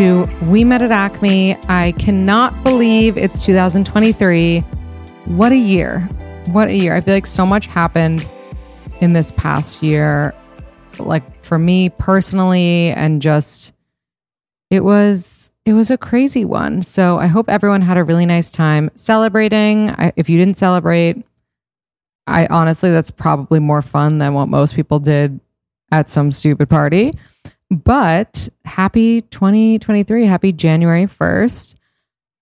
to We Met at Acme. I cannot believe it's 2023. What a year. What a year. I feel like so much happened in this past year. Like for me personally and just it was it was a crazy one. So I hope everyone had a really nice time celebrating. I, if you didn't celebrate, I honestly that's probably more fun than what most people did at some stupid party. But happy 2023, happy January 1st.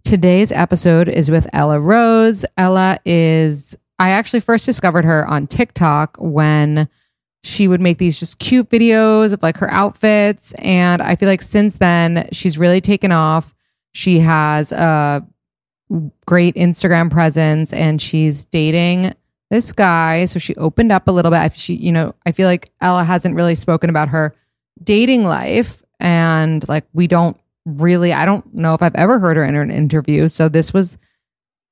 Today's episode is with Ella Rose. Ella is, I actually first discovered her on TikTok when she would make these just cute videos of like her outfits. And I feel like since then, she's really taken off. She has a great Instagram presence and she's dating this guy. So she opened up a little bit. She, you know, I feel like Ella hasn't really spoken about her dating life and like we don't really I don't know if I've ever heard her in an interview. So this was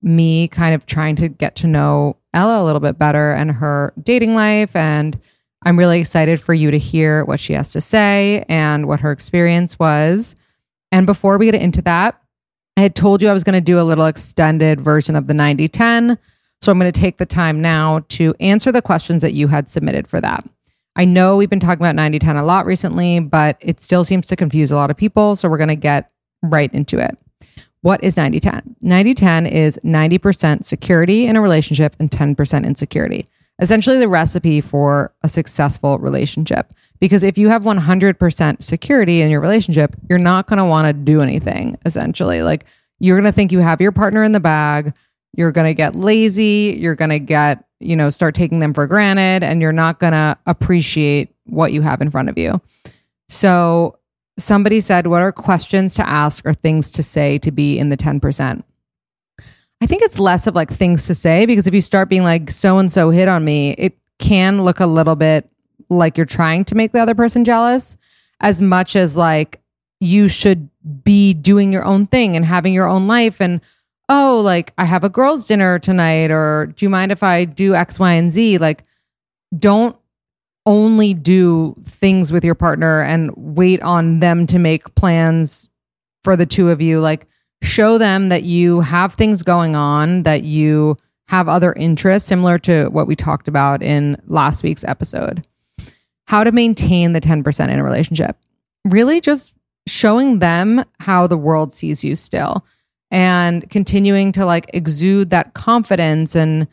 me kind of trying to get to know Ella a little bit better and her dating life and I'm really excited for you to hear what she has to say and what her experience was. And before we get into that, I had told you I was going to do a little extended version of the 90 10. So I'm going to take the time now to answer the questions that you had submitted for that. I know we've been talking about 90 10 a lot recently, but it still seems to confuse a lot of people. So we're going to get right into it. What is 90 10? 90 10 is 90% security in a relationship and 10% insecurity. Essentially, the recipe for a successful relationship. Because if you have 100% security in your relationship, you're not going to want to do anything, essentially. Like, you're going to think you have your partner in the bag. You're going to get lazy. You're going to get you know, start taking them for granted and you're not going to appreciate what you have in front of you. So, somebody said, What are questions to ask or things to say to be in the 10%? I think it's less of like things to say because if you start being like, so and so hit on me, it can look a little bit like you're trying to make the other person jealous as much as like you should be doing your own thing and having your own life and oh, like I have a girls' dinner tonight, or do you mind if I do X, Y, and Z? Like, don't only do things with your partner and wait on them to make plans for the two of you. Like, show them that you have things going on, that you have other interests, similar to what we talked about in last week's episode. How to maintain the 10% in a relationship. Really just showing them how the world sees you still and continuing to like exude that confidence and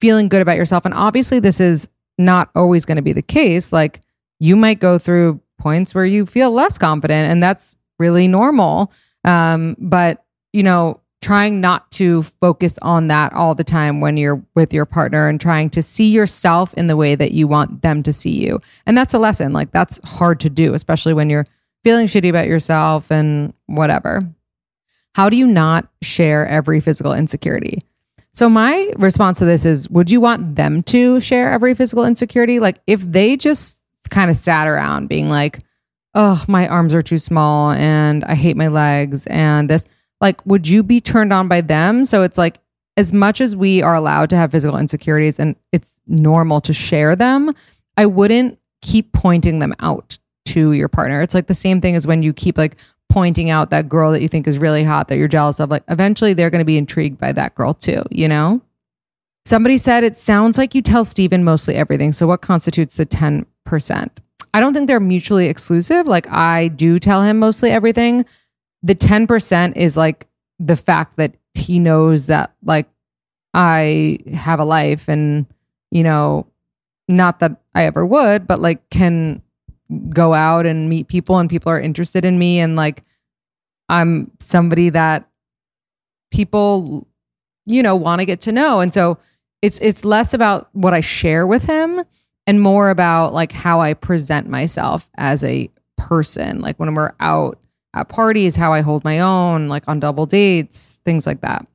feeling good about yourself. And obviously, this is not always going to be the case. Like, you might go through points where you feel less confident, and that's really normal. Um, but, you know, trying not to focus on that all the time when you're with your partner and trying to see yourself in the way that you want them to see you. And that's a lesson. Like, that's hard to do, especially when you're feeling shitty about yourself and whatever. How do you not share every physical insecurity? So my response to this is would you want them to share every physical insecurity? Like if they just kind of sat around being like, "Oh, my arms are too small and I hate my legs and this like would you be turned on by them? So it's like as much as we are allowed to have physical insecurities and it's normal to share them, I wouldn't keep pointing them out to your partner. It's like the same thing as when you keep like pointing out that girl that you think is really hot that you're jealous of, like eventually they're going to be intrigued by that girl too, you know? Somebody said it sounds like you tell Steven mostly everything. So what constitutes the 10%? I don't think they're mutually exclusive. Like I do tell him mostly everything. The 10% is like the fact that he knows that like I have a life and, you know, not that I ever would, but like can go out and meet people and people are interested in me and like I'm somebody that people you know want to get to know. And so it's it's less about what I share with him and more about like how I present myself as a person. Like when we're out at parties, how I hold my own, like on double dates, things like that.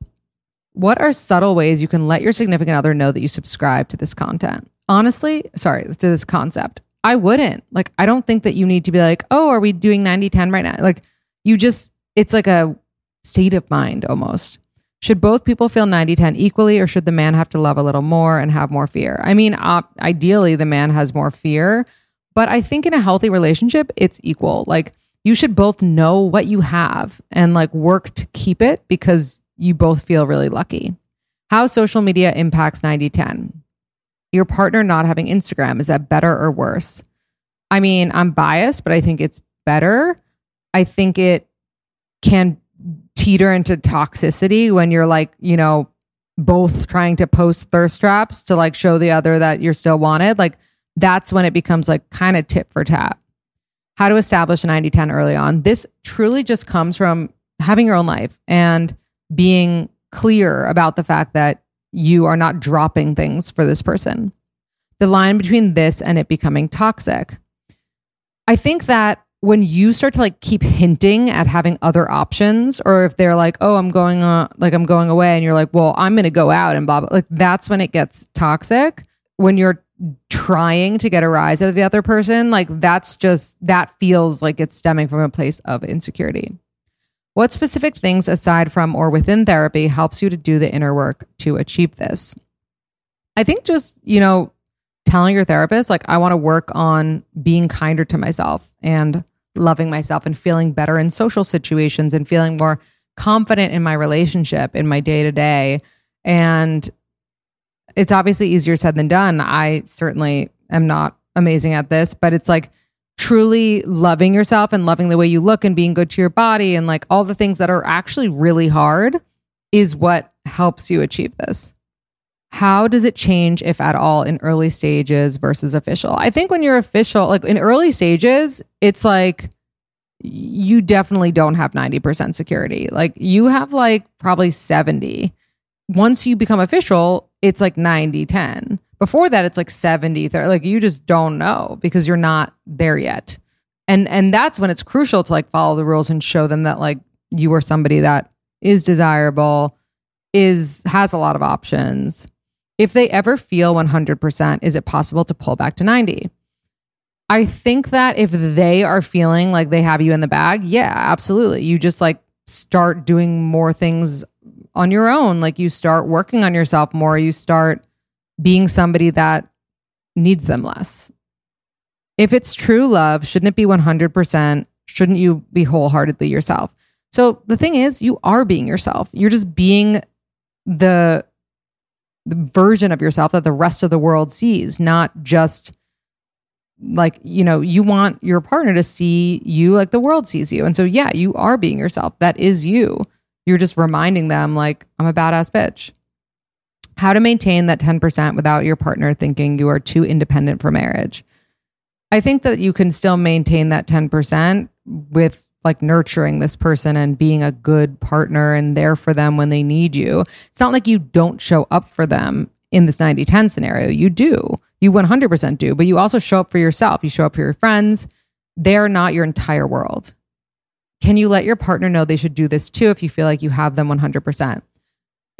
What are subtle ways you can let your significant other know that you subscribe to this content? Honestly, sorry, to this concept. I wouldn't. Like, I don't think that you need to be like, oh, are we doing 90 10 right now? Like, you just, it's like a state of mind almost. Should both people feel 90 10 equally, or should the man have to love a little more and have more fear? I mean, uh, ideally, the man has more fear, but I think in a healthy relationship, it's equal. Like, you should both know what you have and like work to keep it because you both feel really lucky. How social media impacts 90 10. Your partner not having Instagram, is that better or worse? I mean, I'm biased, but I think it's better. I think it can teeter into toxicity when you're like, you know, both trying to post thirst traps to like show the other that you're still wanted. Like that's when it becomes like kind of tip for tap. How to establish a 90 10 early on. This truly just comes from having your own life and being clear about the fact that you are not dropping things for this person. The line between this and it becoming toxic. I think that when you start to like keep hinting at having other options or if they're like oh i'm going uh, like i'm going away and you're like well i'm going to go out and blah blah like that's when it gets toxic when you're trying to get a rise out of the other person like that's just that feels like it's stemming from a place of insecurity what specific things aside from or within therapy helps you to do the inner work to achieve this i think just you know telling your therapist like i want to work on being kinder to myself and loving myself and feeling better in social situations and feeling more confident in my relationship in my day to day. And it's obviously easier said than done. I certainly am not amazing at this, but it's like truly loving yourself and loving the way you look and being good to your body and like all the things that are actually really hard is what helps you achieve this. How does it change, if at all, in early stages versus official? I think when you're official, like in early stages, it's like you definitely don't have 90% security. Like you have like probably 70. Once you become official, it's like 90 10. Before that, it's like 70 30. Like you just don't know because you're not there yet. And and that's when it's crucial to like follow the rules and show them that like you are somebody that is desirable, is has a lot of options if they ever feel 100%, is it possible to pull back to 90? I think that if they are feeling like they have you in the bag, yeah, absolutely. You just like start doing more things on your own. Like you start working on yourself more. You start being somebody that needs them less. If it's true love, shouldn't it be 100%? Shouldn't you be wholeheartedly yourself? So the thing is, you are being yourself. You're just being the the version of yourself that the rest of the world sees, not just like, you know, you want your partner to see you like the world sees you. And so, yeah, you are being yourself. That is you. You're just reminding them, like, I'm a badass bitch. How to maintain that 10% without your partner thinking you are too independent for marriage. I think that you can still maintain that 10% with like nurturing this person and being a good partner and there for them when they need you. It's not like you don't show up for them in this 90 10 scenario. You do. You 100% do, but you also show up for yourself. You show up for your friends. They're not your entire world. Can you let your partner know they should do this too if you feel like you have them 100%?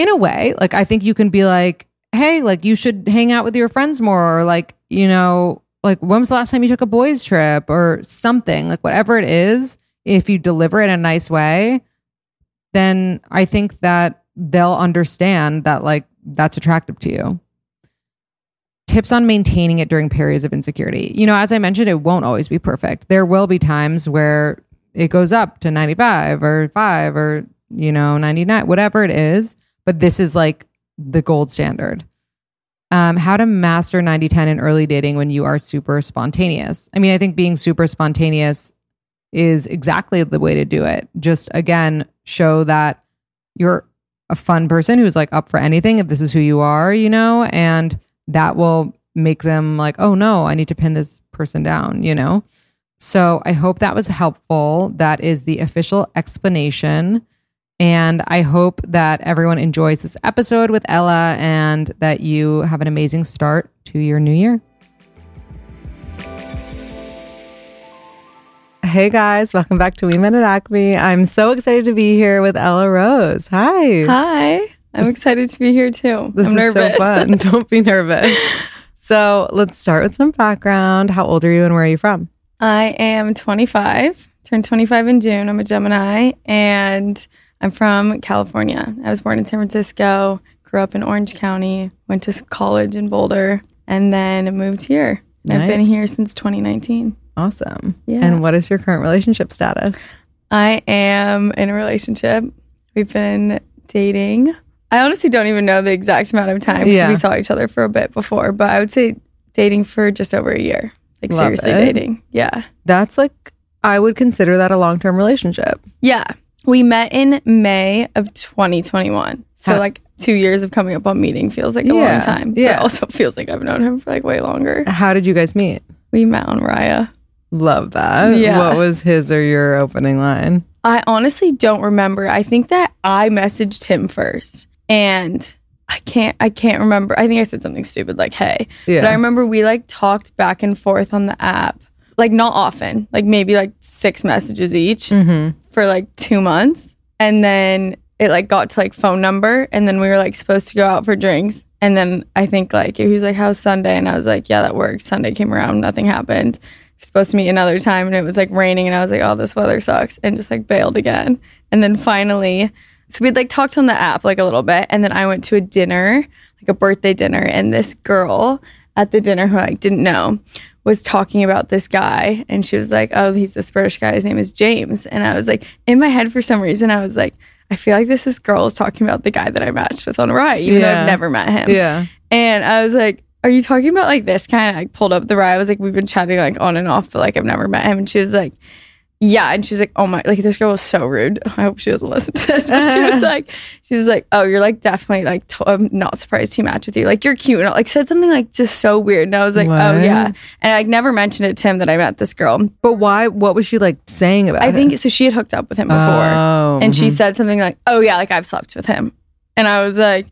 In a way, like I think you can be like, hey, like you should hang out with your friends more, or like, you know, like when was the last time you took a boys' trip or something, like whatever it is if you deliver it in a nice way, then I think that they'll understand that like that's attractive to you. Tips on maintaining it during periods of insecurity. You know, as I mentioned, it won't always be perfect. There will be times where it goes up to 95 or 5 or, you know, 99, whatever it is. But this is like the gold standard. Um, how to master 90 10 in early dating when you are super spontaneous. I mean, I think being super spontaneous is exactly the way to do it. Just again, show that you're a fun person who's like up for anything if this is who you are, you know, and that will make them like, oh no, I need to pin this person down, you know? So I hope that was helpful. That is the official explanation. And I hope that everyone enjoys this episode with Ella and that you have an amazing start to your new year. Hey guys, welcome back to We Met at Acme. I'm so excited to be here with Ella Rose. Hi. Hi. I'm excited to be here too. This I'm is nervous. so fun. Don't be nervous. So let's start with some background. How old are you and where are you from? I am 25, turned 25 in June. I'm a Gemini and I'm from California. I was born in San Francisco, grew up in Orange County, went to college in Boulder, and then moved here. I've been here since 2019. Awesome. Yeah. And what is your current relationship status? I am in a relationship. We've been dating. I honestly don't even know the exact amount of time Yeah. we saw each other for a bit before, but I would say dating for just over a year. Like Love seriously it. dating. Yeah. That's like, I would consider that a long term relationship. Yeah. We met in May of 2021. So Huh. like 2 years of coming up on meeting feels like a Yeah, long time. But yeah. it also feels like I've known him for like way longer. How did you guys meet? We met on Raya. Love that. Yeah. What was his or your opening line? I honestly don't remember. I think that I messaged him first and I can't I can't remember. I think I said something stupid like hey. Yeah. But I remember we like talked back and forth on the app. Like not often. Like maybe like 6 messages each mm-hmm. For like 2 months and then it like got to like phone number and then we were like supposed to go out for drinks and then I think like he was like how's Sunday and I was like yeah that works. Sunday came around nothing happened. Supposed to meet another time and it was like raining and I was like oh this weather sucks and just like bailed again. And then finally so we'd like talked on the app like a little bit and then I went to a dinner, like a birthday dinner and this girl at the dinner who I like, didn't know was talking about this guy and she was like, "Oh, he's this British guy. His name is James." And I was like, in my head for some reason I was like, I feel like this is girl is talking about the guy that I matched with on Raya, even though I've never met him. Yeah. And I was like, Are you talking about like this kind of like pulled up the Raya? I was like, We've been chatting like on and off, but like I've never met him. And she was like, Yeah. And she's like, Oh my, like this girl was so rude. I hope she doesn't listen to this. But she was like, She was like, Oh, you're like definitely like, to- I'm not surprised he matched with you. Like you're cute. And I, like said something like just so weird. And I was like, What? Oh yeah. And I like, never mentioned it to him that I met this girl. But why? What was she like saying about I it? think so. She had hooked up with him before. Oh, and she mhm. said something like, "Oh yeah, like I've slept with him," and I was like,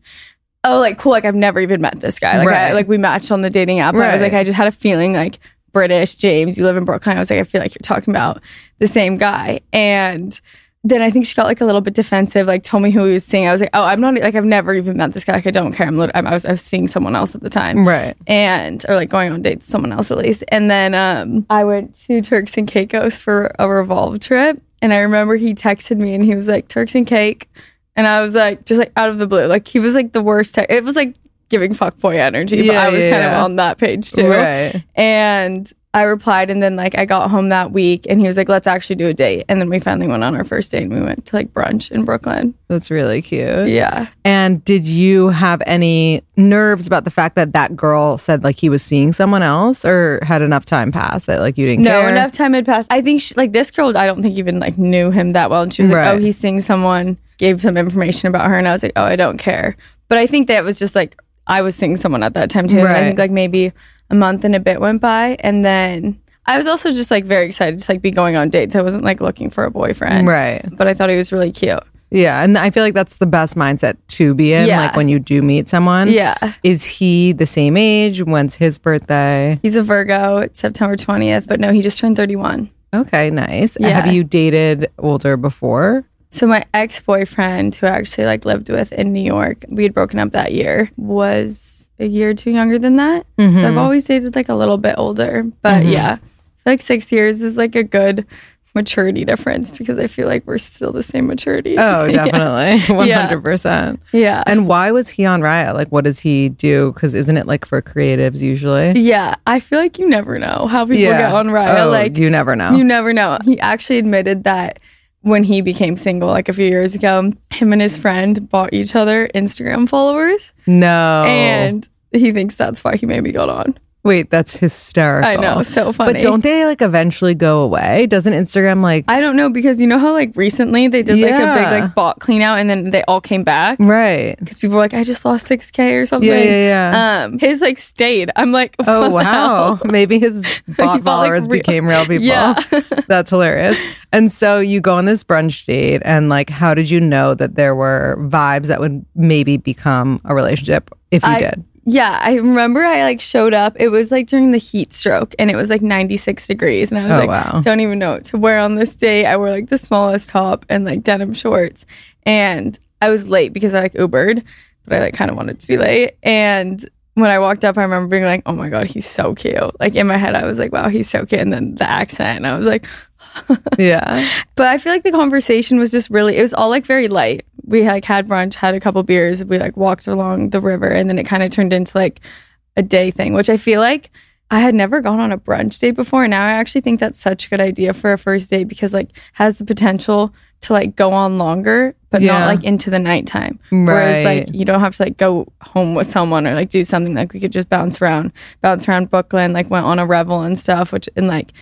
"Oh, like cool, like I've never even met this guy. Like Right. I, like we matched on the dating app. And I was Right. like, I just had a feeling like British James, you live in Brooklyn. I was like, I feel like you're talking about the same guy, and." Then I think she got like a little bit defensive, like told me who he was seeing. I was like, oh, I'm not like I've never even met this guy. Like I don't care. I'm, I'm I was I was seeing someone else at the time Right. and or like going on dates with someone else at least. And then um, I went to Turks and Caicos for a Revolve trip, and I remember he texted me and he was like Turks and Cake, and I was like just like out of the blue, like he was like the worst. Te- it was like giving fuckboy energy, but Yeah, I was yeah, kind yeah. of on that page too. Right. And I replied, and then like I got home that week, and he was like, "Let's actually do a date." And then we finally went on our first date, and we went to like brunch in Brooklyn. That's really cute. Yeah. And did you have any nerves about the fact that that girl said like he was seeing someone else, or had enough time pass that like you didn't No, care? enough time had passed. I think she, like this girl, I don't think even like knew him that well, and she was like, oh, Right. "Oh, he's seeing someone." Gave some information about her, and I was like, "Oh, I don't care." But I think that was just like I was seeing someone at that time too. And I Right. think like maybe a month and a bit went by, and then I was also just like very excited to like be going on dates. I wasn't like looking for a boyfriend, Right. But I thought he was really cute. Yeah, and I feel like that's the best mindset to be in. Yeah. Like when you do meet someone. Yeah, Is he the same age? When's his birthday? he's a Virgo. It's September twentieth, but no, he just turned thirty-one. Okay, nice. Yeah. Have you dated older before? So my ex-boyfriend, who I actually like lived with in New York, we had broken up that year, was a year or two younger than that. So Mm-hmm. I've always dated like a little bit older, but yeah, I feel like six years is like a good maturity difference because I feel like we're still the same maturity. Oh, definitely. One hundred percent. Yeah. And why was he on Raya? Like what does he do? Because isn't it like for creatives usually? yeah, I feel like you never know how people get on Raya. Oh, like you never know. You never know. He actually admitted that when he became single, like a few years ago, him and his friend bought each other Instagram followers, no. and he thinks that's why he maybe got on. Wait, that's hysterical. I know, so funny. But don't they like eventually go away? Doesn't Instagram like I don't know because you know how like recently they did like a Yeah. big like bot clean out and then they all came back right? because people were like, I just lost six k or something. Yeah, yeah, yeah. Um, his like stayed. I'm like, Oh what the wow! hell? Maybe his bot like, followers real- became real people. Yeah. That's hilarious. And so you go on this brunch date, and like, how did you know that there were vibes that would maybe become a relationship if you I- did? Yeah, I remember I like showed up. It was like during the heat stroke and it was like 96 degrees. And I was Oh, like, wow. don't even know what to wear on this day. I wore like the smallest top and like denim shorts. And I was late because I like Ubered, but I like kind of wanted to be late. And when I walked up, I remember being like, oh my God, he's so cute. Like in my head, I was like, wow, he's so cute. And then the accent, and I was like, Yeah, but I feel like the conversation was just really, it was all like very light. We like had brunch, had a couple beers, we like walked along the river, and then it kind of turned into like a day thing, which I feel like I had never gone on a brunch date before. And now I actually think that's such a good idea for a first date because like has the potential to like go on longer, but Yeah. not like into the nighttime. Whereas like you don't have to like go home with someone or like do something like we could just bounce around, bounce around Brooklyn, like went on a Revel and stuff, which and like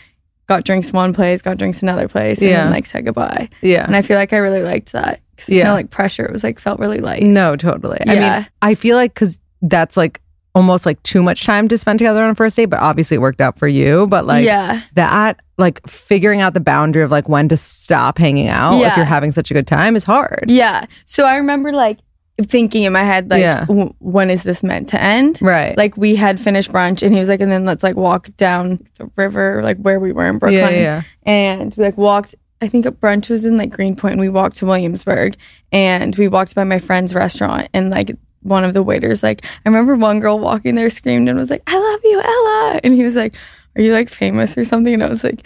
got drinks one place, got drinks another place, and Yeah. then like said goodbye. yeah. And I feel like I really liked that because Yeah. no like pressure. It was like felt really light. No, totally. I Yeah. mean, I feel like because that's like almost like too much time to spend together on a first date, but obviously it worked out for you. But like yeah, that, like figuring out the boundary of like when to stop hanging out if you're having such a good time is hard. yeah. So I remember like thinking in my head like, Yeah. w- when is this meant to end? Right. Like we had finished brunch and he was like, and then let's like walk down the river, like where we were in Brooklyn. yeah, yeah. and we like walked I think brunch was in like Greenpoint and we walked to Williamsburg and we walked by my friend's restaurant and like one of the waiters like I remember one girl walking there screamed and was like I love you Ella and he was like are you like famous or something and I was like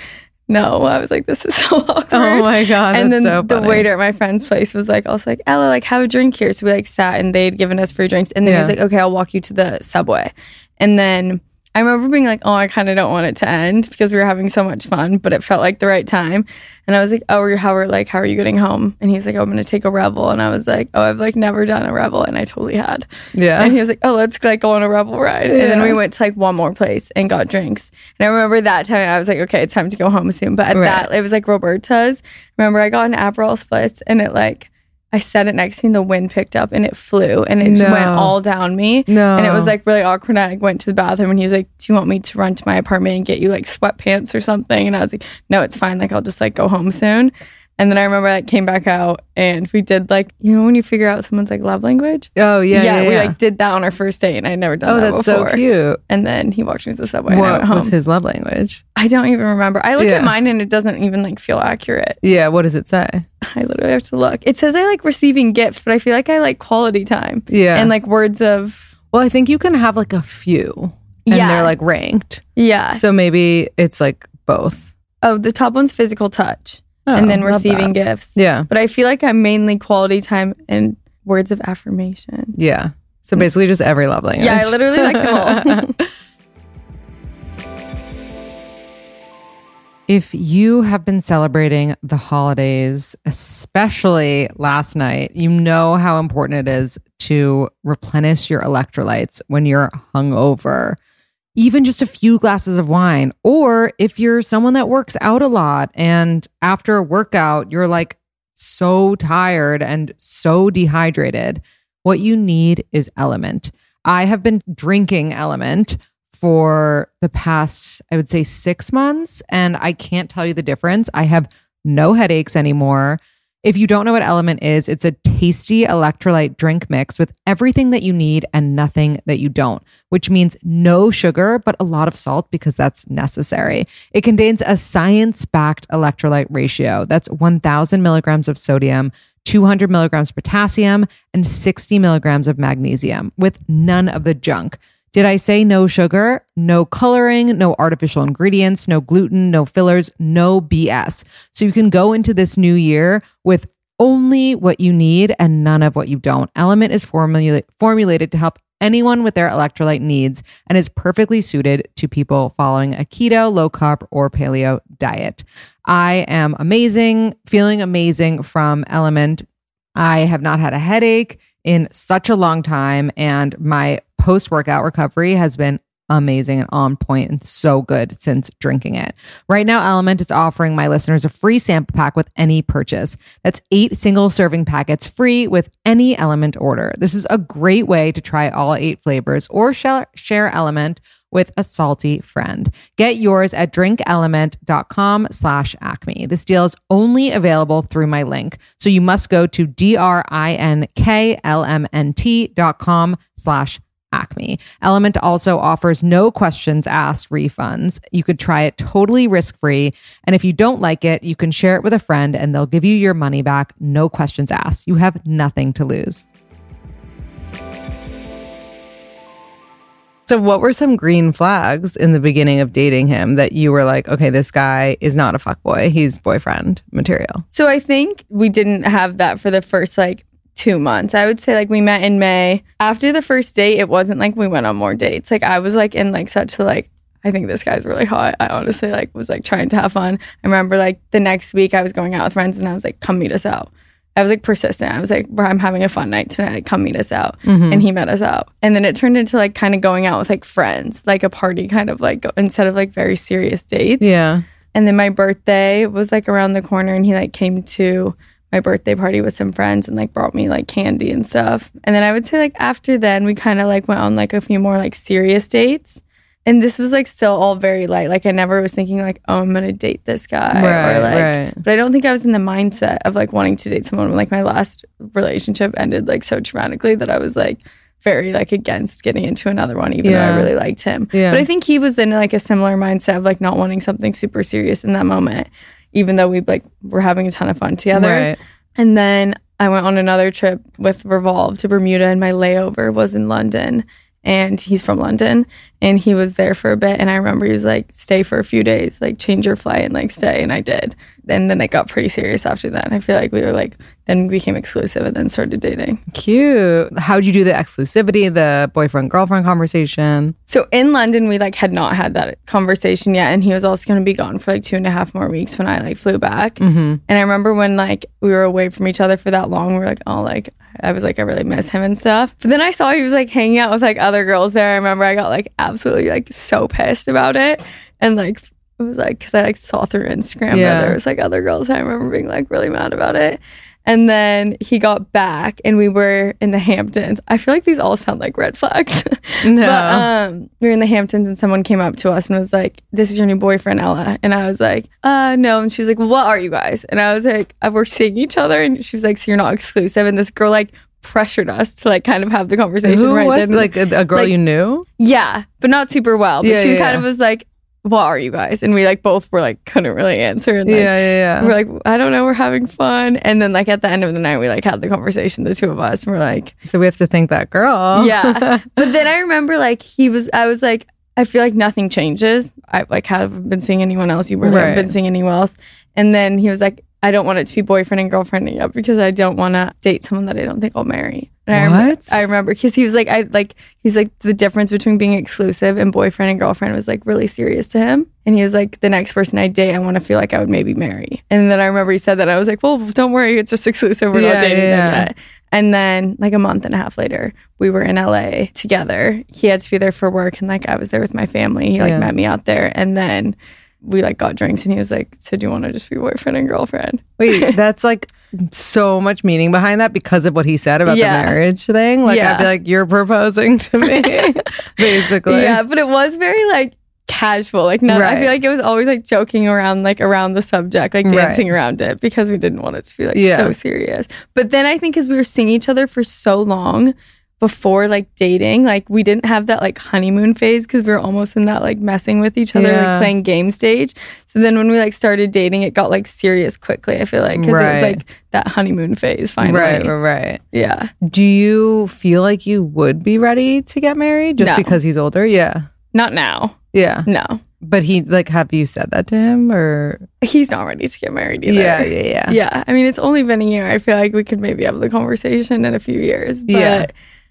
no I was like this is so awkward Oh my god. and then so the waiter at my friend's place was like, I was like, Ella, like, have a drink here. So we like sat and they'd given us free drinks. And then he was like, okay, I'll walk you to the subway. And then I remember being like, oh, I kind of don't want it to end because we were having so much fun, but it felt like the right time. And I was like, oh, are you- how are like, how are you getting home? And he's like, oh, I'm gonna take a Revel. And I was like, oh, I've like never done a Revel, and I totally had. Yeah. And he was like, "Oh, let's like go on a Revel ride." And then we went to like one more place and got drinks. And I remember that time I was like, "Okay, it's time to go home soon." But at Right. that, it was like Roberta's. Remember, I got an Aperol spritz, and it like I set it next to me, and the wind picked up, and it flew, and it just went all down me. No. And it was like really awkward. And I went to the bathroom, and he was like, "Do you want me to run to my apartment and get you like sweatpants or something?" And I was like, "No, it's fine. Like I'll just like go home soon." And then I remember I like, came back out and we did like you know when you figure out someone's like love language oh yeah. Yeah. we yeah. like did that on our first date, and I'd never done that. oh, that that's before. so cute. And then he walked me to the subway, What was his love language? I don't even remember. I look Yeah. at mine, and it doesn't even like feel accurate. Yeah. What does it say? I literally have to look. It says I like receiving gifts, but I feel like I like quality time Yeah. and like words of well, I think you can have like a few, and Yeah. they're like ranked. yeah. So maybe it's like both. Oh, the top one's physical touch, Oh, and then receiving bad. gifts. Yeah. But I feel like I'm mainly quality time and words of affirmation. Yeah. So basically, just every love language. Yeah, I literally like them all. If you have been celebrating the holidays, especially last night, you know how important it is to replenish your electrolytes when you're hungover. Even just a few glasses of wine, or if you're someone that works out a lot and after a workout, you're like so tired and so dehydrated, what you need is LMNT. I have been drinking LMNT for the past, I would say, six months, and I can't tell you the difference. I have no headaches anymore. If you don't know what LMNT is, it's a tasty electrolyte drink mix with everything that you need and nothing that you don't, which means no sugar, but a lot of salt because that's necessary. It contains a science backed electrolyte ratio that's 1,000 milligrams of sodium. 200 milligrams potassium and 60 milligrams of magnesium with none of the junk. Did I say no sugar, no coloring, no artificial ingredients, no gluten, no fillers, no BS? So you can go into this new year with only what you need and none of what you don't. LMNT is formula- formulated to help anyone with their electrolyte needs and is perfectly suited to people following a keto, low carb, or paleo diet. I am amazing, feeling amazing from LMNT. I have not had a headache in such a long time, and my post workout recovery has been amazing and on point and so good since drinking it. Right now, LMNT is offering my listeners a free sample pack with any purchase. That's eight single serving packets free with any LMNT order. This is a great way to try all eight flavors or share, LMNT with a salty friend. Get yours at drinklmnt.com slash acme. This deal is only available through my link. So you must go to D-R-I-N-K-L-M-N-T dot com slash Acme. LMNT also offers no questions asked refunds. You could try it totally risk free. And if you don't like it, you can share it with a friend and they'll give you your money back, no questions asked. You have nothing to lose. So, what were some green flags in the beginning of dating him that you were like, okay, this guy is not a fuckboy, he's boyfriend material? So I think we didn't have that for the first like two months. I would say like we met in May. After the first date, it wasn't like we went on more dates. Like I was like in like such a like I think this guy's really hot. I honestly like was like trying to have fun. I remember like the next week I was going out with friends and I was like, come meet us out. I was like persistent. I was like, I'm having a fun night tonight. Like, come meet us out. Mm-hmm. And he met us out. And then it turned into like kind of going out with like friends, like a party kind of like instead of like very serious dates. Yeah. And then my birthday was like around the corner and he like came to my birthday party with some friends and like brought me like candy and stuff. And then I would say like after then we kind of like went on like a few more like serious dates. And this was like still all very light. Like I never was thinking like, oh, I'm gonna date this guy. Right, or like right. but I don't think I was in the mindset of like wanting to date someone. Like my last relationship ended like so traumatically that I was like very like against getting into another one, even though I really liked him. Yeah. But I think he was in like a similar mindset of like not wanting something super serious in that moment, even though we like were having a ton of fun together. Right. And then I went on another trip with Revolve to Bermuda, and my layover was in London. And he's from London, and he was there for a bit. And I remember he was like, "Stay for a few days, like change your flight and like stay." And I did. And then it got pretty serious after that. and I feel like we were like, then we became exclusive, and then started dating. Cute. How'd you do the exclusivity, the boyfriend girlfriend conversation? So in London, we like had not had that conversation yet, and he was also going to be gone for like two and a half more weeks when I like flew back. Mm-hmm. And I remember when like we were away from each other for that long, we were like, oh, like I was like, I really miss him and stuff. But then I saw he was like hanging out with like other girls there. I remember I got like absolutely like so pissed about it, and like it was like because I like saw through Instagram Yeah. that there was like other girls. I remember being like really mad about it. And then he got back and we were in the Hamptons. I feel like these all sound like red flags. No. But um, we were in the Hamptons and someone came up to us and was like, This is your new boyfriend, Ella. And I was like, Uh, no. And she was like, What are you guys? And I was like, uh, We're seeing each other. And she was like, So you're not exclusive. And this girl like pressured us to like kind of have the conversation Who right was then. like a, a girl like- you knew? yeah, but not super well. But Yeah, she yeah, kind yeah. of was like, What are you guys? And we like both were like, couldn't really answer. And like, yeah, yeah, yeah. we're like, I don't know, we're having fun. And then like at the end of the night, we like had the conversation, the two of us, and we're like, so we have to thank that girl. yeah. But then I remember like he was, I was like, I feel like nothing changes. I like haven't been seeing anyone else. You were Right. haven't been seeing anyone else. And then he was like, I don't want it to be boyfriend and girlfriend yet because I don't want to date someone that I don't think I'll marry. And I remember, What? I remember because he was like, I like, he's like the difference between being exclusive and boyfriend and girlfriend was like really serious to him. And he was like, the next person I date, I want to feel like I would maybe marry. And then I remember he said that. I was like, well, don't worry, it's just exclusive. We're Yeah, not dating yeah, them yeah. yet. And then, like a month and a half later, we were in LA together. He had to be there for work, and like I was there with my family. He like Yeah. met me out there, and then we like got drinks, and he was like, "So do you want to just be boyfriend and girlfriend?" Wait, that's like so much meaning behind that because of what he said about Yeah. the marriage thing. Like Yeah. I'd be like, you're proposing to me, basically. yeah, but it was very like casual. Like, no, I feel like it was always like joking around, like around the subject, like Right. dancing around it, because we didn't want it to be like Yeah. so serious. But then I think as we were seeing each other for so long. Before like dating, like we didn't have that like honeymoon phase because we were almost in that like messing with each other, Yeah. like playing game stage. So then when we like started dating, it got like serious quickly. I feel like because it was like that honeymoon phase finally. Right, right, right. Yeah. Do you feel like you would be ready to get married just No. because he's older? Yeah. Not now. Yeah. No. But he like have you said that to him or He's not ready to get married either. Yeah, yeah, yeah. Yeah. I mean, it's only been a year. I feel like we could maybe have the conversation in a few years. But Yeah.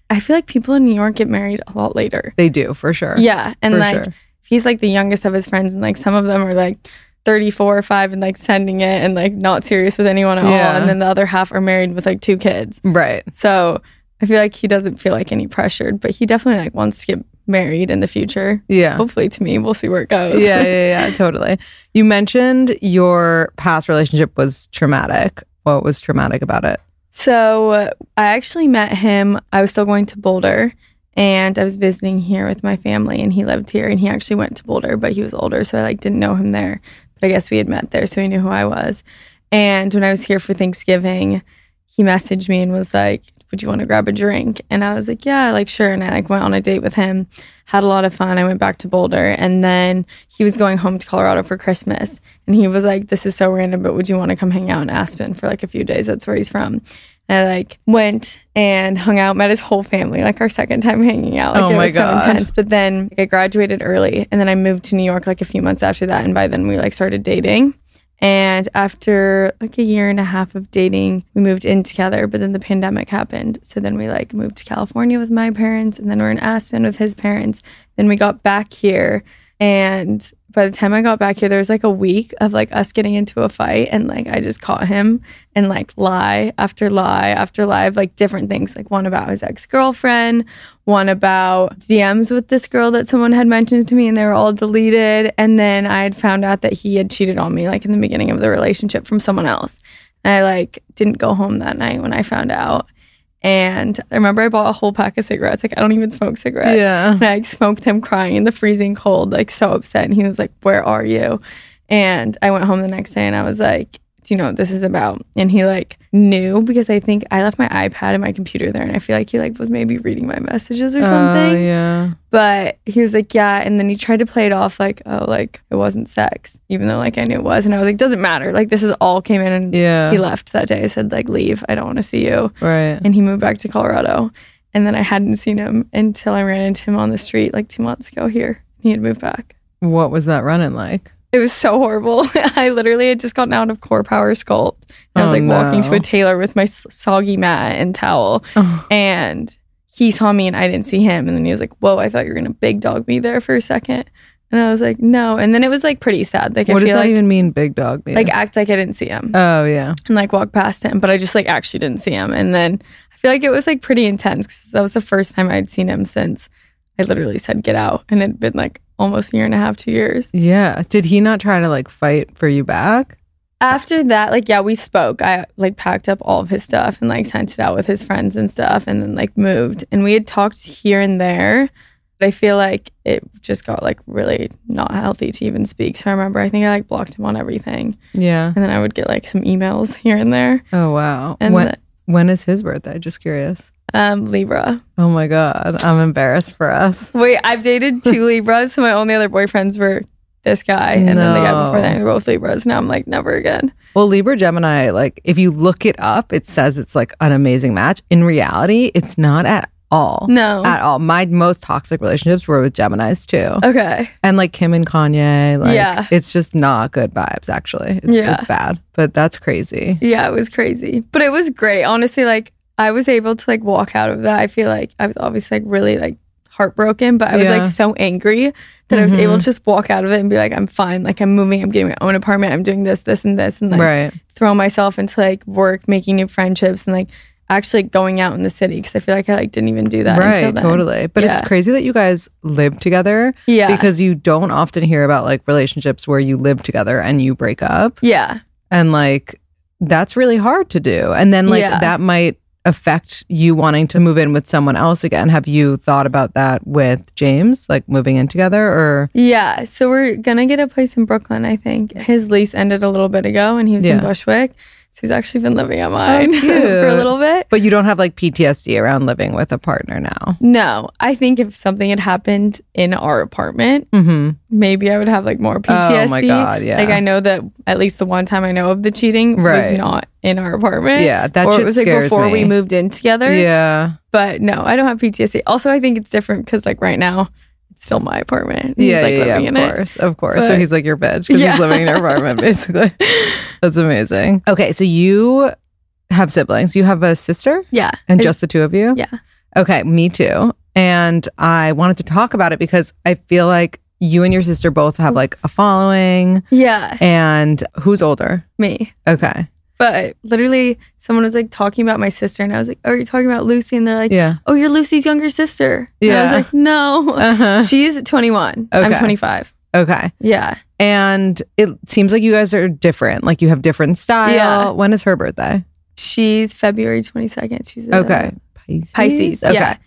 I feel like people in New York get married a lot later. They do for sure. Yeah. And For like, sure. he's like the youngest of his friends, and like some of them are like 34 or 5 and like sending it and like not serious with anyone at Yeah. all. And then the other half are married with like two kids. Right. So I feel like he doesn't feel like any pressured, but he definitely like wants to get married in the future. Yeah. Hopefully to me. We'll see where it goes. yeah, yeah, yeah, totally. You mentioned your past relationship was traumatic. What was traumatic about it? So uh, I actually met him. I was still going to Boulder and I was visiting here with my family and he lived here and he actually went to Boulder, but he was older. So I like didn't know him there, but I guess we had met there. So he knew who I was. And when I was here for Thanksgiving, he messaged me and was like, would you want to grab a drink? And I was like, yeah, like sure. And I like went on a date with him, had a lot of fun. I went back to Boulder and then he was going home to Colorado for Christmas. And he was like, this is so random, but would you want to come hang out in Aspen for like a few days? That's where he's from. And I like went and hung out, met his whole family, like our second time hanging out. Like Oh it my was God. so intense. But then like, I graduated early and then I moved to New York like a few months after that. And by then we like started dating. And after like a year and a half of dating, we moved in together, but then the pandemic happened. So then we like moved to California with my parents and then we're in Aspen with his parents. Then we got back here and by the time I got back here, there was like a week of like us getting into a fight and like I just caught him and like lie after lie after lie of like different things. Like one about his ex girlfriend, one about DMs with this girl that someone had mentioned to me and they were all deleted. And then I had found out that he had cheated on me like in the beginning of the relationship from someone else. And I like didn't go home that night when I found out. And I remember I bought a whole pack of cigarettes. Like I don't even smoke cigarettes. Yeah. And I like, smoked him crying in the freezing cold, like so upset. And he was like, Where are you? And I went home the next day and I was like, you know what this is about? And he like knew because I think I left my iPad and my computer there and I feel like he like was maybe reading my messages or oh, something. Oh, yeah. But he was like, Yeah. And then he tried to play it off like, Oh, like it wasn't sex, even though like I knew it was. And I was like, Doesn't matter. Like this is all came in and Yeah. he left that day. I said, like, leave. I don't want to see you Right. and he moved back to Colorado. And then I hadn't seen him until I ran into him on the street like two months ago here. He had moved back. What was that running like? It was so horrible. I literally had just gotten out of CorePower Sculpt. I was Oh, like walking to a tailor with my soggy mat and towel. Oh. And he saw me and I didn't see him. And then he was like, Whoa, I thought you were going to big dog me there for a second. And I was like, No. And then it was like pretty sad. Like, what I does that like, even mean, big dog? Me? Like act like I didn't see him oh, yeah. and like walk past him, but I just like actually didn't see him. And then I feel like it was like pretty intense because that was the first time I'd seen him since I literally said get out, and it'd been like almost a year and a half, two years. Yeah. Did he not try to like fight for you back? After that, like yeah, we spoke. I like packed up all of his stuff and like sent it out with his friends and stuff, and then like moved. And we had talked here and there. But I feel like it just got like really not healthy to even speak. So I remember I think I like blocked him on everything, Yeah. and then I would get like some emails here and there. Oh, wow. And when, the- when is his birthday? Just curious. Um, Libra. Oh, my God. I'm embarrassed for us. Wait, I've dated two Libras. So my only other boyfriends were this guy and then the guy before that. They were both Libras. Now I'm like, never again. Well, Libra Gemini, like if you look it up, it says it's like an amazing match. In reality, it's not at all. No. At all. My most toxic relationships were with Geminis too. Okay. And like Kim and Kanye, like Yeah. it's just not good vibes actually. It's Yeah. it's bad. But that's crazy. Yeah, it was crazy. But it was great. Honestly, like I was able to like walk out of that. I feel like I was obviously like really like heartbroken, but I was Yeah. like so angry that I was able Mhm. to just walk out of it and be like, I'm fine. Like I'm moving, I'm getting my own apartment, I'm doing this, this, and this, and like right. throw myself into like work, making new friendships, and like actually going out in the city because I feel like I like didn't even do that until Right, totally. But it's crazy that you guys live together Yeah. because you don't often hear about like relationships where you live together and you break up. yeah. And like that's really hard to do. And then like Yeah. that might affect you wanting to move in with someone else again. Have you thought about that with James, like moving in together or Yeah, so we're gonna get a place in Brooklyn. I think his lease ended a little bit ago, and he was Yeah. in Bushwick, so he's actually been living at mine for a little bit. but you don't have like PTSD around living with a partner now? No, I think if something had happened in our apartment, Mm-hmm. maybe I would have like more PTSD. Oh my God, yeah. Like I know that at least the one time I know of the cheating was not in our apartment. Yeah, that or shit it was like before we moved in together. Yeah. But no, I don't have PTSD. Also, I think it's different because like right now, still my apartment. He's yeah, like yeah, yeah, of in it. course, of course. so he's like your bitch because Yeah. he's living in your apartment, basically. That's amazing. Okay, so you have siblings. You have a sister, Yeah. and just the two of you. yeah. Okay, me too. And I wanted to talk about it because I feel like you and your sister both have like a following. Yeah. And who's older? Me. Okay. But literally, someone was like talking about my sister, and I was like, "Oh, are you talking about Lucy?" And they're like, Yeah. "Oh, you're Lucy's younger sister." And I was like, "No, Uh-huh. she's 21. I'm 25." Okay. Yeah, And it seems like you guys are different. Like you have different style. Yeah. When is her birthday? she's February 22nd. She's a Okay. Pisces. Pisces. Okay. Yeah.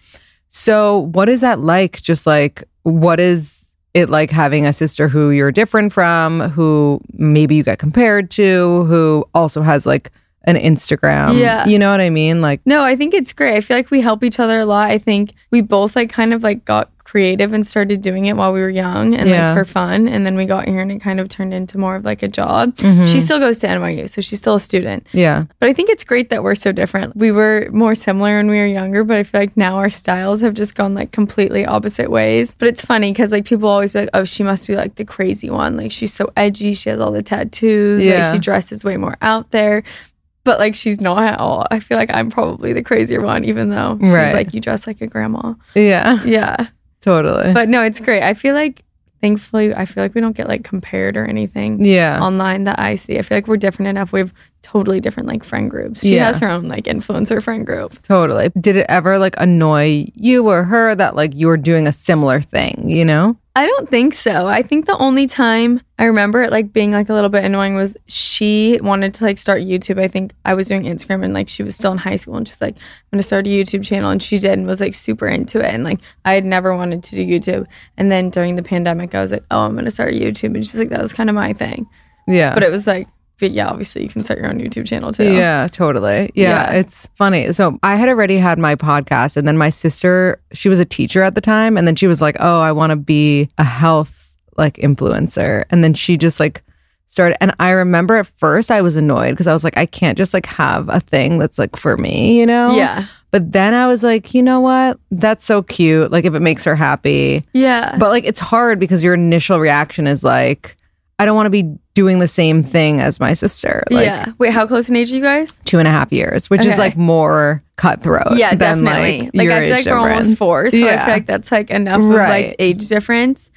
So what is that like? Just like what is it like having a sister who you're different from, who maybe you get compared to, who also has like an Instagram? Yeah. You know what I mean? Like No, I think it's great. I feel like we help each other a lot. I think we both like kind of like got creative and started doing it while we were young and Yeah. like for fun. And then we got here and it kind of turned into more of like a job. Mhm. She still goes to NYU, so she's still a student. Yeah. But I think it's great that we're so different. We were more similar when we were younger, but I feel like now our styles have just gone like completely opposite ways. But it's funny because like people always be like, oh, she must be like the crazy one. Like she's so edgy. She has all the tattoos. Yeah. Like she dresses way more out there. But like she's not at all. I feel like I'm probably the crazier one, even though she's Right. like, you dress like a grandma. Yeah. Yeah. Totally. But no, it's great. I feel like, thankfully, I feel like we don't get like compared or anything yeah. online that I see. I feel like we're different enough. We have totally different like friend groups. She Yeah. has her own like influencer friend group. Totally. Did it ever like annoy you or her that like you were doing a similar thing, you know? I don't think so. I think the only time I remember it like being like a little bit annoying was she wanted to like start YouTube. I think I was doing Instagram and like she was still in high school and she's like, I'm gonna start a YouTube channel and she did and was like super into it. And like I had never wanted to do YouTube. And then during the pandemic I was like, Oh, I'm gonna start YouTube and she's like, That was kind of my thing. Yeah. But it was like but yeah, obviously you can start your own YouTube channel too. Yeah, totally. Yeah, Yeah. it's funny. So I had already had my podcast, and then my sister, she was a teacher at the time, and then she was like, "Oh, I want to be a health like influencer," and then she just like started. And I remember at first I was annoyed because I was like, I can't just like have a thing that's like for me, you know? Yeah. But then I was like, you know what? That's so cute. Like if it makes her happy, Yeah. but like it's hard because your initial reaction is like, I don't want to be doing the same thing as my sister. Like, yeah. Wait, how close in age are you guys? two and a half years, which is like more cutthroat. Yeah, than, definitely. Like, your I feel like we're almost four, so I feel like that's like enough of like age difference.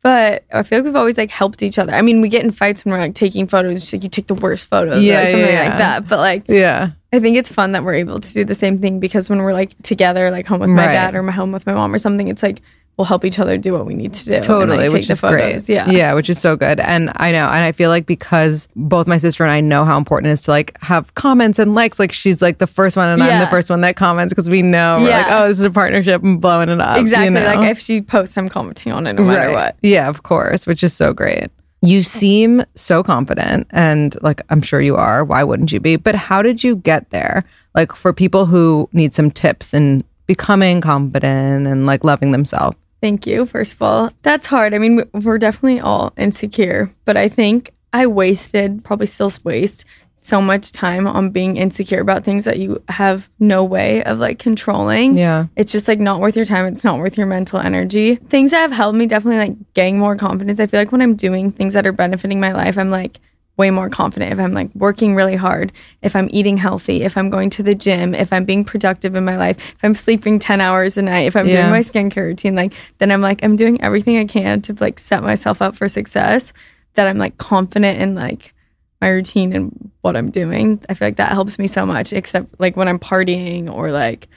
But I feel like we've always like helped each other. I mean, we get in fights when we're like taking photos. Just like you take the worst photos, Yeah, or something yeah, yeah. like that. But like, yeah, I think it's fun that we're able to do the same thing because when we're like together, like home with my Right. dad or my home with my mom or something, it's like we'll help each other do what we need to do. and, totally, like, take which the is photos. great. Yeah, yeah, which is so good. And I know, and I feel like because both my sister and I know how important it is to like have comments and likes. Like she's like the first one, and I'm the first one that comments because we know we're like, Yeah. oh, this is a partnership and blowing it up. you exactly. know? Like if she posts, I'm commenting on it no matter Right. what. Yeah, of course, which is so great. You seem so confident and like I'm sure you are. Why wouldn't you be? But how did you get there? Like for people who need some tips in becoming confident and like loving themselves. Thank you, first of all. That's hard. I mean, we- we're definitely all insecure, but I think I wasted, probably still waste, so much time on being insecure about things that you have no way of like controlling. Yeah. It's just like not worth your time. It's not worth your mental energy. Things that have helped me definitely like gain more confidence. I feel like when I'm doing things that are benefiting my life, I'm like way more confident. If I'm like working really hard, if I'm eating healthy, if I'm going to the gym, if I'm being productive in my life, if I'm sleeping 10 hours a night, if I'm Yeah. doing my skincare routine, like then I'm like, I'm doing everything I can to like set myself up for success. That I'm like confident in like my routine and what I'm doing. I feel like that helps me so much, except like when I'm partying or like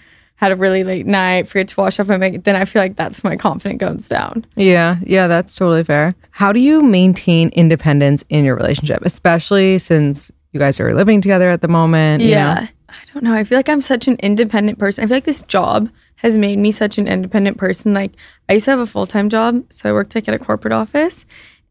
had a really late night, forget to wash off my makeup, then I feel like that's when my confidence goes down. Yeah, yeah, that's totally fair. How do you maintain independence in your relationship, especially since you guys are living together at the moment? you yeah. know? I don't know. I feel like I'm such an independent person. I feel like this job has made me such an independent person. Like I used to have a full time job, so I worked like at a corporate office.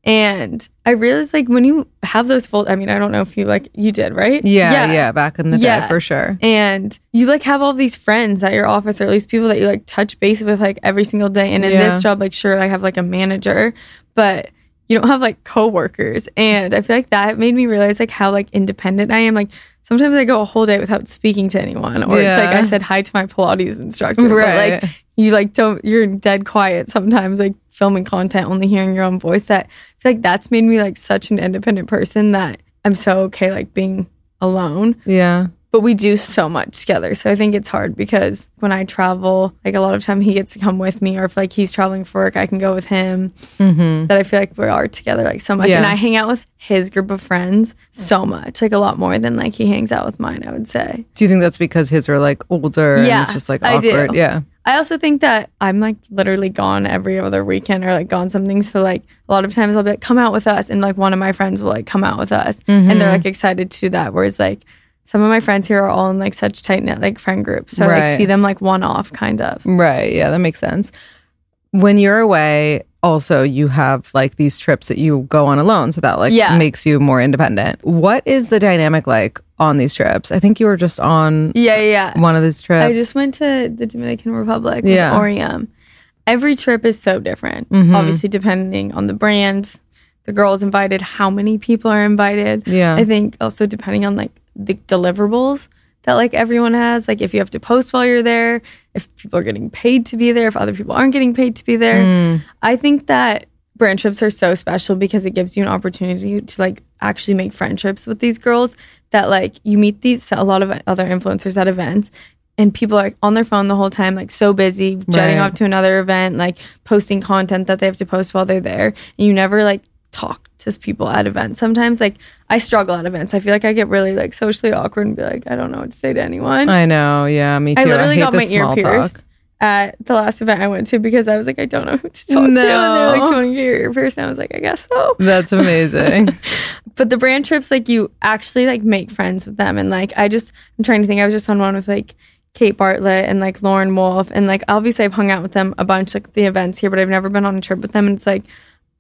And I realized like when you have those full I mean, I don't know if you like you did, right? Yeah, yeah, back in the day for sure. and you like have all these friends at your office or at least people that you like touch base with like every single day and in Yeah. this job like sure i have like a manager but you don't have like coworkers and i feel like that made me realize like how like independent i am like sometimes i go a whole day without speaking to anyone or it's like i said hi to my pilates instructor but Right. like you like don't you're dead quiet sometimes like filming content only hearing your own voice that i feel like that's made me like such an independent person that i'm so okay like being alone Yeah. But we do so much together. So I think it's hard because when I travel, like a lot of time he gets to come with me, or if like he's traveling for work, I can go with him. Mm-hmm. That I feel like we are together like so much, Yeah. and I hang out with his group of friends so much, like a lot more than like he hangs out with mine. I would say. Do you think that's because his are like older and Yeah, it's just like I do. awkward? Yeah. I also think that I'm like literally gone every other weekend or like gone something. So like a lot of times I'll be like, come out with us. And like one of my friends will like come out with us and they're like excited to do that. Whereas like some of my friends here are all in like such tight knit like friend groups. So I like see them like one off kind of. Right. Yeah, that makes sense. When you're away, also you have like these trips that you go on alone. So that like Yeah. makes you more independent. What is the dynamic like on these trips? I think you were just on Yeah, yeah. yeah. one of these trips. I just went to the Dominican Republic Yeah. with Orium. Every trip is so different, Mhm. obviously, depending on the brand, the girls invited, how many people are invited. Yeah. I think also depending on like the deliverables that like everyone has, like if you have to post while you're there, if people are getting paid to be there, if other people aren't getting paid to be there. Mm. I think that brand trips are so special because it gives you an opportunity to like actually make friendships with these girls that like you meet these a lot of other influencers at events and people are on their phone the whole time like so busy jetting Right. off to another event like posting content that they have to post while they're there and you never like talk to people at events sometimes like i struggle at events i feel like i get really like socially awkward and be like i don't know what to say to anyone I know. Yeah, me too. I literally hate got my ear pierced talk. at the last event I went to because I was like, I don't know who to talk to. And they're like, No. Do you want to get your ear pierced? And I was like, I guess so. That's amazing. But the brand trips, like, you actually like make friends with them. And like, I just, I'm trying to think, I was just on one with like Kate Bartlett and like Lauren Wolf. And like, obviously, I've hung out with them a bunch, like the events here, but I've never been on a trip with them. And it's like,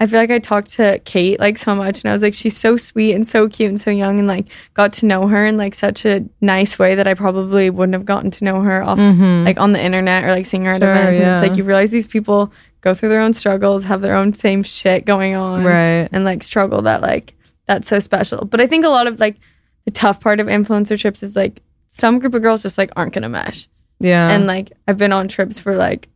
I feel like I talked to Kate like so much, and I was like, she's so sweet and so cute and so young, and like got to know her in like such a nice way that I probably wouldn't have gotten to know her off like on the internet or like seeing her at Mm-hmm. Sure, events. And yeah. it's like you realize these people go through their own struggles, have their own same shit going on, Right. And like struggle that like that's so special. But I think a lot of like the tough part of influencer trips is like some group of girls just like aren't gonna mesh. Yeah. And like I've been on trips for like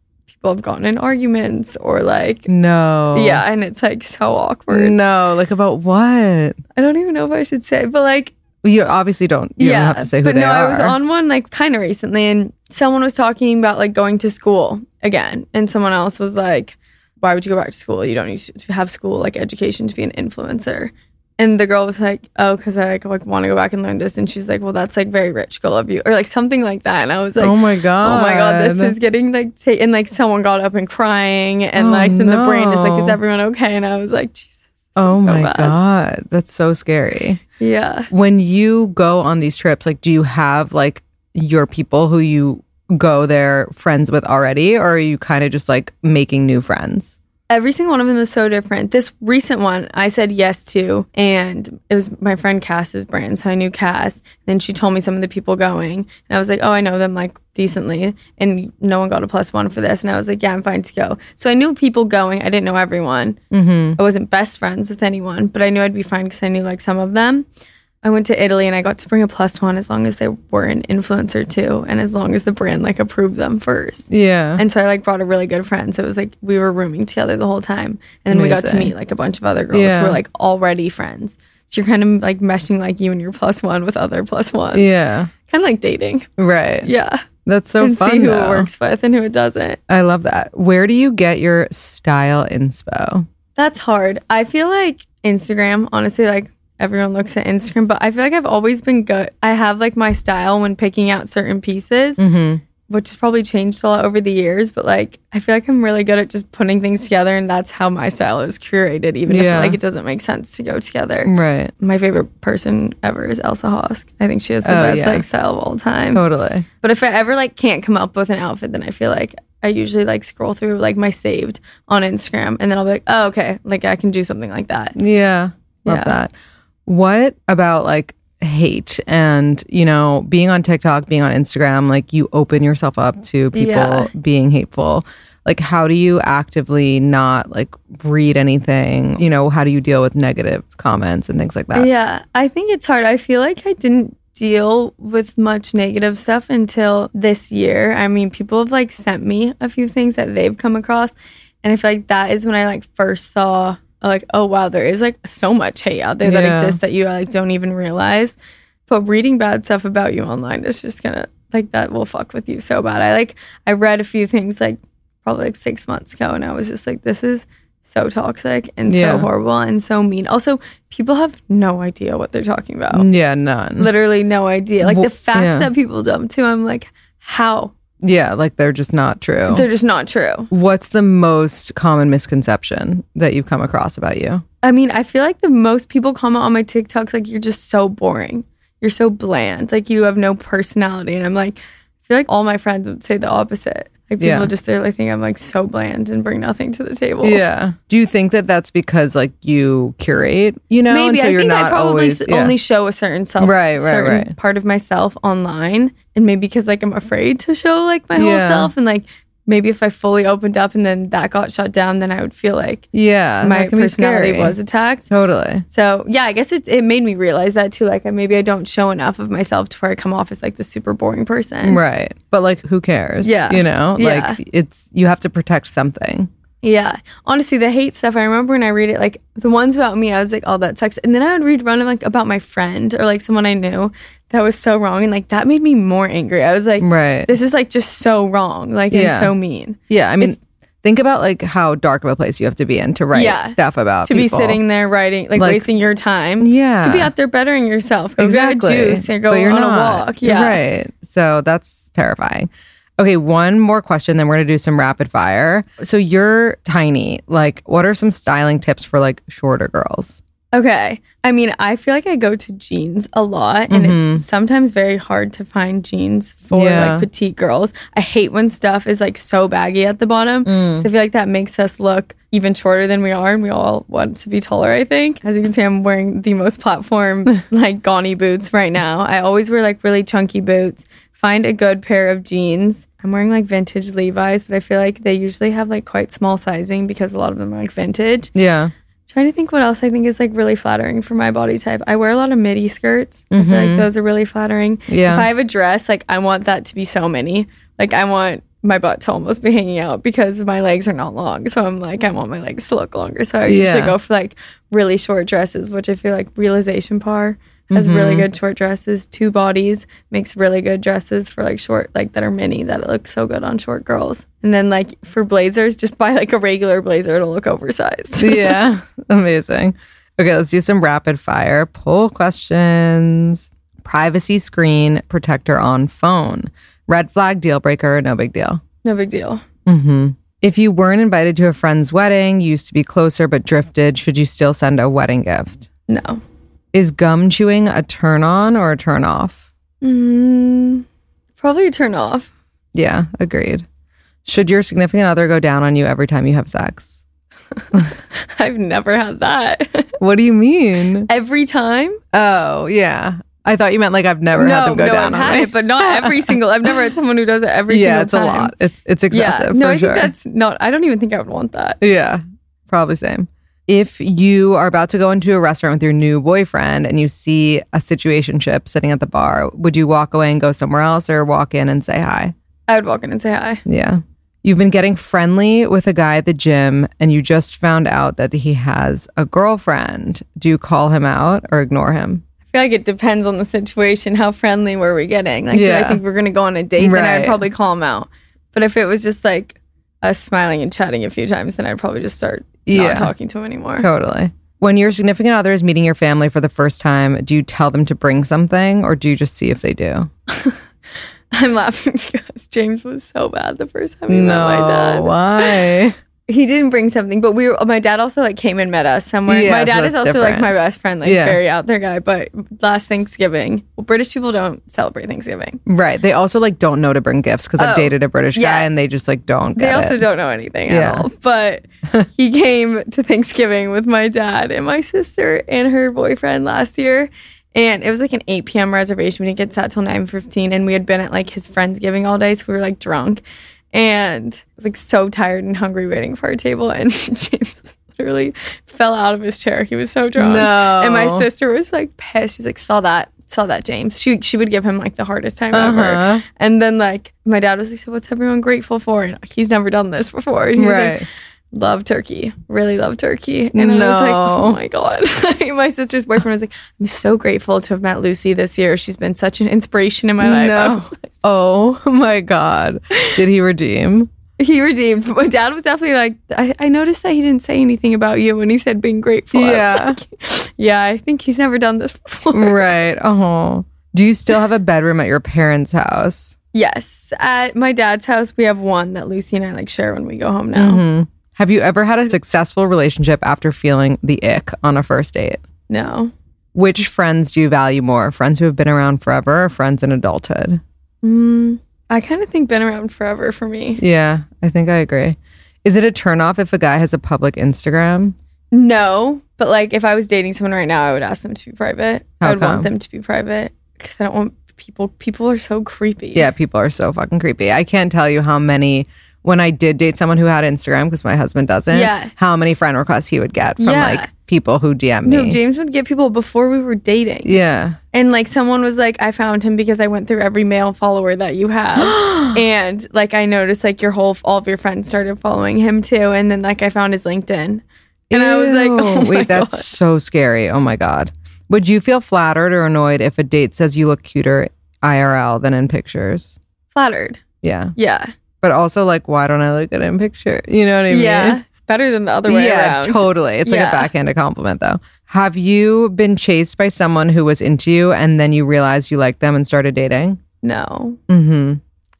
people have gotten in arguments or like no. yeah, and it's like so awkward. No. Like about what? I don't even know if I should say, but like You obviously don't. You yeah, don't have to say who but no, are. I was on one like kind of recently, and someone was talking about like going to school again, and someone else was like, "Why would you go back to school? You don't need to have school like education to be an influencer." And the girl was like, "Oh, because I like, like want to go back and learn this," and she's like, "Well, that's like very rich girl of you," or like something like that. And I was like, oh my god. Oh my god, this is getting like ta- and like someone got up and crying and Oh, like then the brain is like, is oh, everyone okay? And I was like, Jesus. Oh so my bad. god, that's so scary. Yeah. When you go on these trips, like, do you have like your people who you go there friends with already, or are you kind of just like making new friends? Every single one of them is so different. This recent one I said yes to, and it was my friend Cass's brand. So I knew Cass. Then she told me some of the people going, and I was like, oh, I know them like decently. And no one got a plus one for this. And I was like, yeah, I'm fine to go. So I knew people going. I didn't know everyone. Mm-hmm. I wasn't best friends with anyone, but I knew I'd be fine because I knew like some of them. I went to Italy and I got to bring a plus one as long as they were an influencer too, and as long as the brand like approved them first. Yeah. And so I like brought a really good friend. So it was like we were rooming together the whole time. And then we got to meet like a bunch of other girls Yeah. who were like already friends. So you're kind of like meshing like you and your plus one with other plus ones. yeah. Kind of like dating. Right. Yeah. That's so and fun. see who though. it works with and who it doesn't. I love that. Where do you get your style inspo? That's hard. I feel like Instagram, honestly, like everyone looks at Instagram, but I feel like I've always been good. I have like my style when picking out certain pieces, Mm-hmm. which has probably changed a lot over the years, but like I feel like I'm really good at just putting things together and that's how my style is curated, even Yeah. if like it doesn't make sense to go together. Right. My favorite person ever is Elsa Hosk. I think she has the Oh, best yeah. like style of all time. Totally. But if I ever like can't come up with an outfit, then I feel like I usually like scroll through like my saved on Instagram and then I'll be like, oh, okay, like I can do something like that. Yeah. Love Yeah. that. What about like hate and, you know, being on TikTok, being on Instagram, like you open yourself up to people Yeah. being hateful. Like how do you actively not like read anything? You know, how do you deal with negative comments and things like that? Yeah, I think it's hard. I feel like I didn't deal with much negative stuff until this year. I mean, people have like sent me a few things that they've come across, and I feel like that is when I like first saw like, oh wow, there is like so much hate out there that Yeah. exists that you uh, like don't even realize. But reading bad stuff about you online is just gonna like that will fuck with you so bad. I like I read a few things like probably like six months ago, and I was just like, this is so toxic and Yeah. so horrible and so mean. Also, people have no idea what they're talking about. Yeah, none. Literally no idea. Like Well, the facts yeah. that people dump to, I'm like, how? Yeah, like they're just not true. They're just not true. What's the most common misconception that you've come across about you? I mean, I feel like the most people comment on my TikToks like you're just so boring. You're so bland. Like you have no personality. And I'm like, I feel like all my friends would say the opposite. Like people Yeah. just they like think I'm like so bland and bring nothing to the table. Yeah. Do you think that that's because like you curate, you know? Maybe and so I you're think I probably always, yeah. only show a certain self, Right, right, certain right. part of myself online, and maybe because like I'm afraid to show like my whole self, and like maybe if I fully opened up and then that got shut down, then I would feel like Yeah. my that can be personality was attacked. Totally. So yeah, I guess it it made me realize that too. Like maybe I don't show enough of myself to where I come off as like the super boring person. Right. But like who cares? Yeah. You know? Yeah. Like it's you have to protect something. Yeah. Honestly, the hate stuff, I remember when I read it, like the ones about me, I was like, oh, that sucks. And then I would read one like about my friend or like someone I knew that was so wrong. And like that made me more angry. I was like, Right. this is like just so wrong. Like, Yeah. and so mean. Yeah. I mean It's- think about like how dark of a place you have to be in to write Yeah. stuff about To be sitting there writing, like, Like- wasting your time. Yeah. You could be out there bettering yourself. Go exactly. get a juice or go on not. a walk. Yeah. Right. So that's terrifying. Okay, one more question, then we're gonna do some rapid fire. So you're tiny. Like, what are some styling tips for like shorter girls? Okay. I mean, I feel like I go to jeans a lot and Mhm. it's sometimes very hard to find jeans for Yeah. like petite girls. I hate when stuff is like so baggy at the bottom. Mm. So I feel like that makes us look even shorter than we are and we all want to be taller, I think. As you can see, I'm wearing the most platform like Ganni boots right now. I always wear like really chunky boots. Find a good pair of jeans. I'm wearing like vintage Levi's, but I feel like they usually have like quite small sizing because a lot of them are like vintage. Yeah. Trying to think what else I think is like really flattering for my body type. I wear a lot of midi skirts. I feel like mm-hmm. those are really flattering. Yeah. If I have a dress, like I want that to be so many. Like I want my butt to almost be hanging out because my legs are not long. So I'm like, I want my legs to look longer. So I usually go for like really short dresses, which I feel like Realisation Par has really Mhm. good short dresses. Two Bodies makes really good dresses for like short, like that are mini that look so good on short girls. And then like for blazers, just buy like a regular blazer. It'll look oversized. yeah. Amazing. Okay, let's do some rapid fire poll questions. Privacy screen protector on phone. Red flag, deal breaker, no big deal. no big deal. hmm If you weren't invited to a friend's wedding, you used to be closer but drifted, should you still send a wedding gift? No. Is gum chewing a turn on or a turn off? Mm, probably a turn off. Yeah, agreed. Should your significant other go down on you every time you have sex? I've never had that. What do you mean? every time? Oh, yeah. I thought you meant like I've never had them go no, down I've on had me. it, but not every single. I've never had someone who does it every yeah, single it's time. a lot. It's it's excessive Yeah, no, I sure. think that's not. I don't even think I would want that. Yeah, probably same. If you are about to go into a restaurant with your new boyfriend and you see a situation situationship sitting at the bar, would you walk away and go somewhere else or walk in and say hi? I would walk in and say hi. Yeah. You've been getting friendly with a guy at the gym and you just found out that he has a girlfriend. Do you call him out or ignore him? I feel like it depends on the situation. How friendly were we getting? Like, did I think we are gonna go on a date? Then I'd probably call him out. But if it was just like us smiling and chatting a few times, then I'd probably just start Yeah. not talking to him anymore. Totally. When your significant other is meeting your family for the first time, do you tell them to bring something or do you just see if they do? I'm laughing because James was so bad the first time he met my dad. Why? He didn't bring something, but we were. My dad also like came and met us somewhere. Yeah, my so dad is that's also like my best friend, like Yeah. very out there guy. But last Thanksgiving, well, British people don't celebrate Thanksgiving. Right. They also like don't know to bring gifts because I've Oh, dated a British yeah. guy and they just like don't They also it. don't know anything Yeah. at all. But he came to Thanksgiving with my dad and my sister and her boyfriend last year. And it was like an 8 p.m. reservation. We didn't get sat till 9.15. And we had been at like his friend's giving all day. So we were like drunk and like so tired and hungry waiting for our table. And James literally fell out of his chair. He was so drunk. No. And my sister was like pissed. She was like, saw that. Saw that, James. She she would give him like the hardest time Uh-huh. ever. And then like my dad was like, "So what's everyone grateful for?" And he's never done this before. And he was Right. like, love turkey. Really love turkey. And I was like, oh my God. my sister's boyfriend was like, I'm so grateful to have met Lucy this year. She's been such an inspiration in my life. No. like, Oh my God. Did he redeem? he redeemed. My dad was definitely like, I, I noticed that he didn't say anything about you when he said being grateful. I Yeah. like, yeah, I think he's never done this before. right. Oh. Do you still have a bedroom at your parents' house? Yes. At my dad's house, we have one that Lucy and I like share when we go home now. Mhm. Have you ever had a successful relationship after feeling the ick on a first date? No. Which friends do you value more? Friends who have been around forever or friends in adulthood? Mm, I kind of think been around forever for me. Yeah, I think I agree. Is it a turnoff if a guy has a public Instagram? No, but like if I was dating someone right now, I would ask them to be private. How I would come? want them to be private because I don't want people. People are so creepy. Yeah, people are so fucking creepy. I can't tell you how many when I did date someone who had Instagram because my husband doesn't. Yeah. How many friend requests he would get from Yeah. like people who DM me. No, James would get people before we were dating. yeah. And like someone was like, I found him because I went through every male follower that you have. and like I noticed like your whole all of your friends started following him too. And then like I found his LinkedIn. And I was like, oh wait, that's God. so scary. Oh my god. Would you feel flattered or annoyed if a date says you look cuter IRL than in pictures? flattered. Yeah. Yeah. But also like why don't I look good in picture? You know what I mean? Yeah. Better than the other way yeah, around. totally. It's like Yeah. a backhanded compliment though. Have you been chased by someone who was into you and then you realized you liked them and started dating? No. Mm-hmm.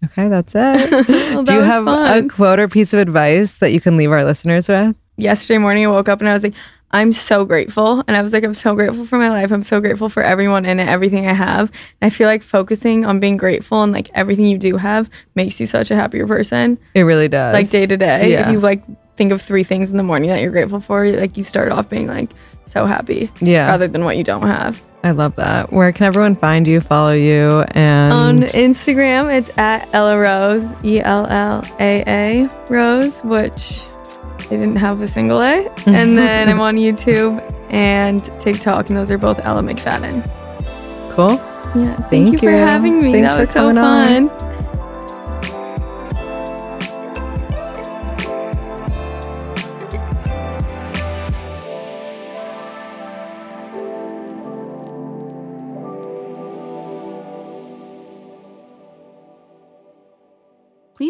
Okay, that's it. Well, Do you was have fun. a quote or piece of advice that you can leave our listeners with? yesterday morning I woke up and I was like, I'm so grateful. And I was like, I'm so grateful for my life. I'm so grateful for everyone in it, everything I have. And I feel like focusing on being grateful and like everything you do have makes you such a happier person. It really does. Like day to day. Yeah. If you like think of three things in the morning that you're grateful for, like you start off being like so happy Yeah. rather than what you don't have. I love that. Where can everyone find you, follow you, and On Instagram, it's at Ella Rose, E L L A A Rose, which they didn't have a single A. Mm-hmm. And then I'm on YouTube and TikTok, and those are both Ella McFadin. cool. Yeah, thank, Thank you for having me. Thanks that for was so fun. on.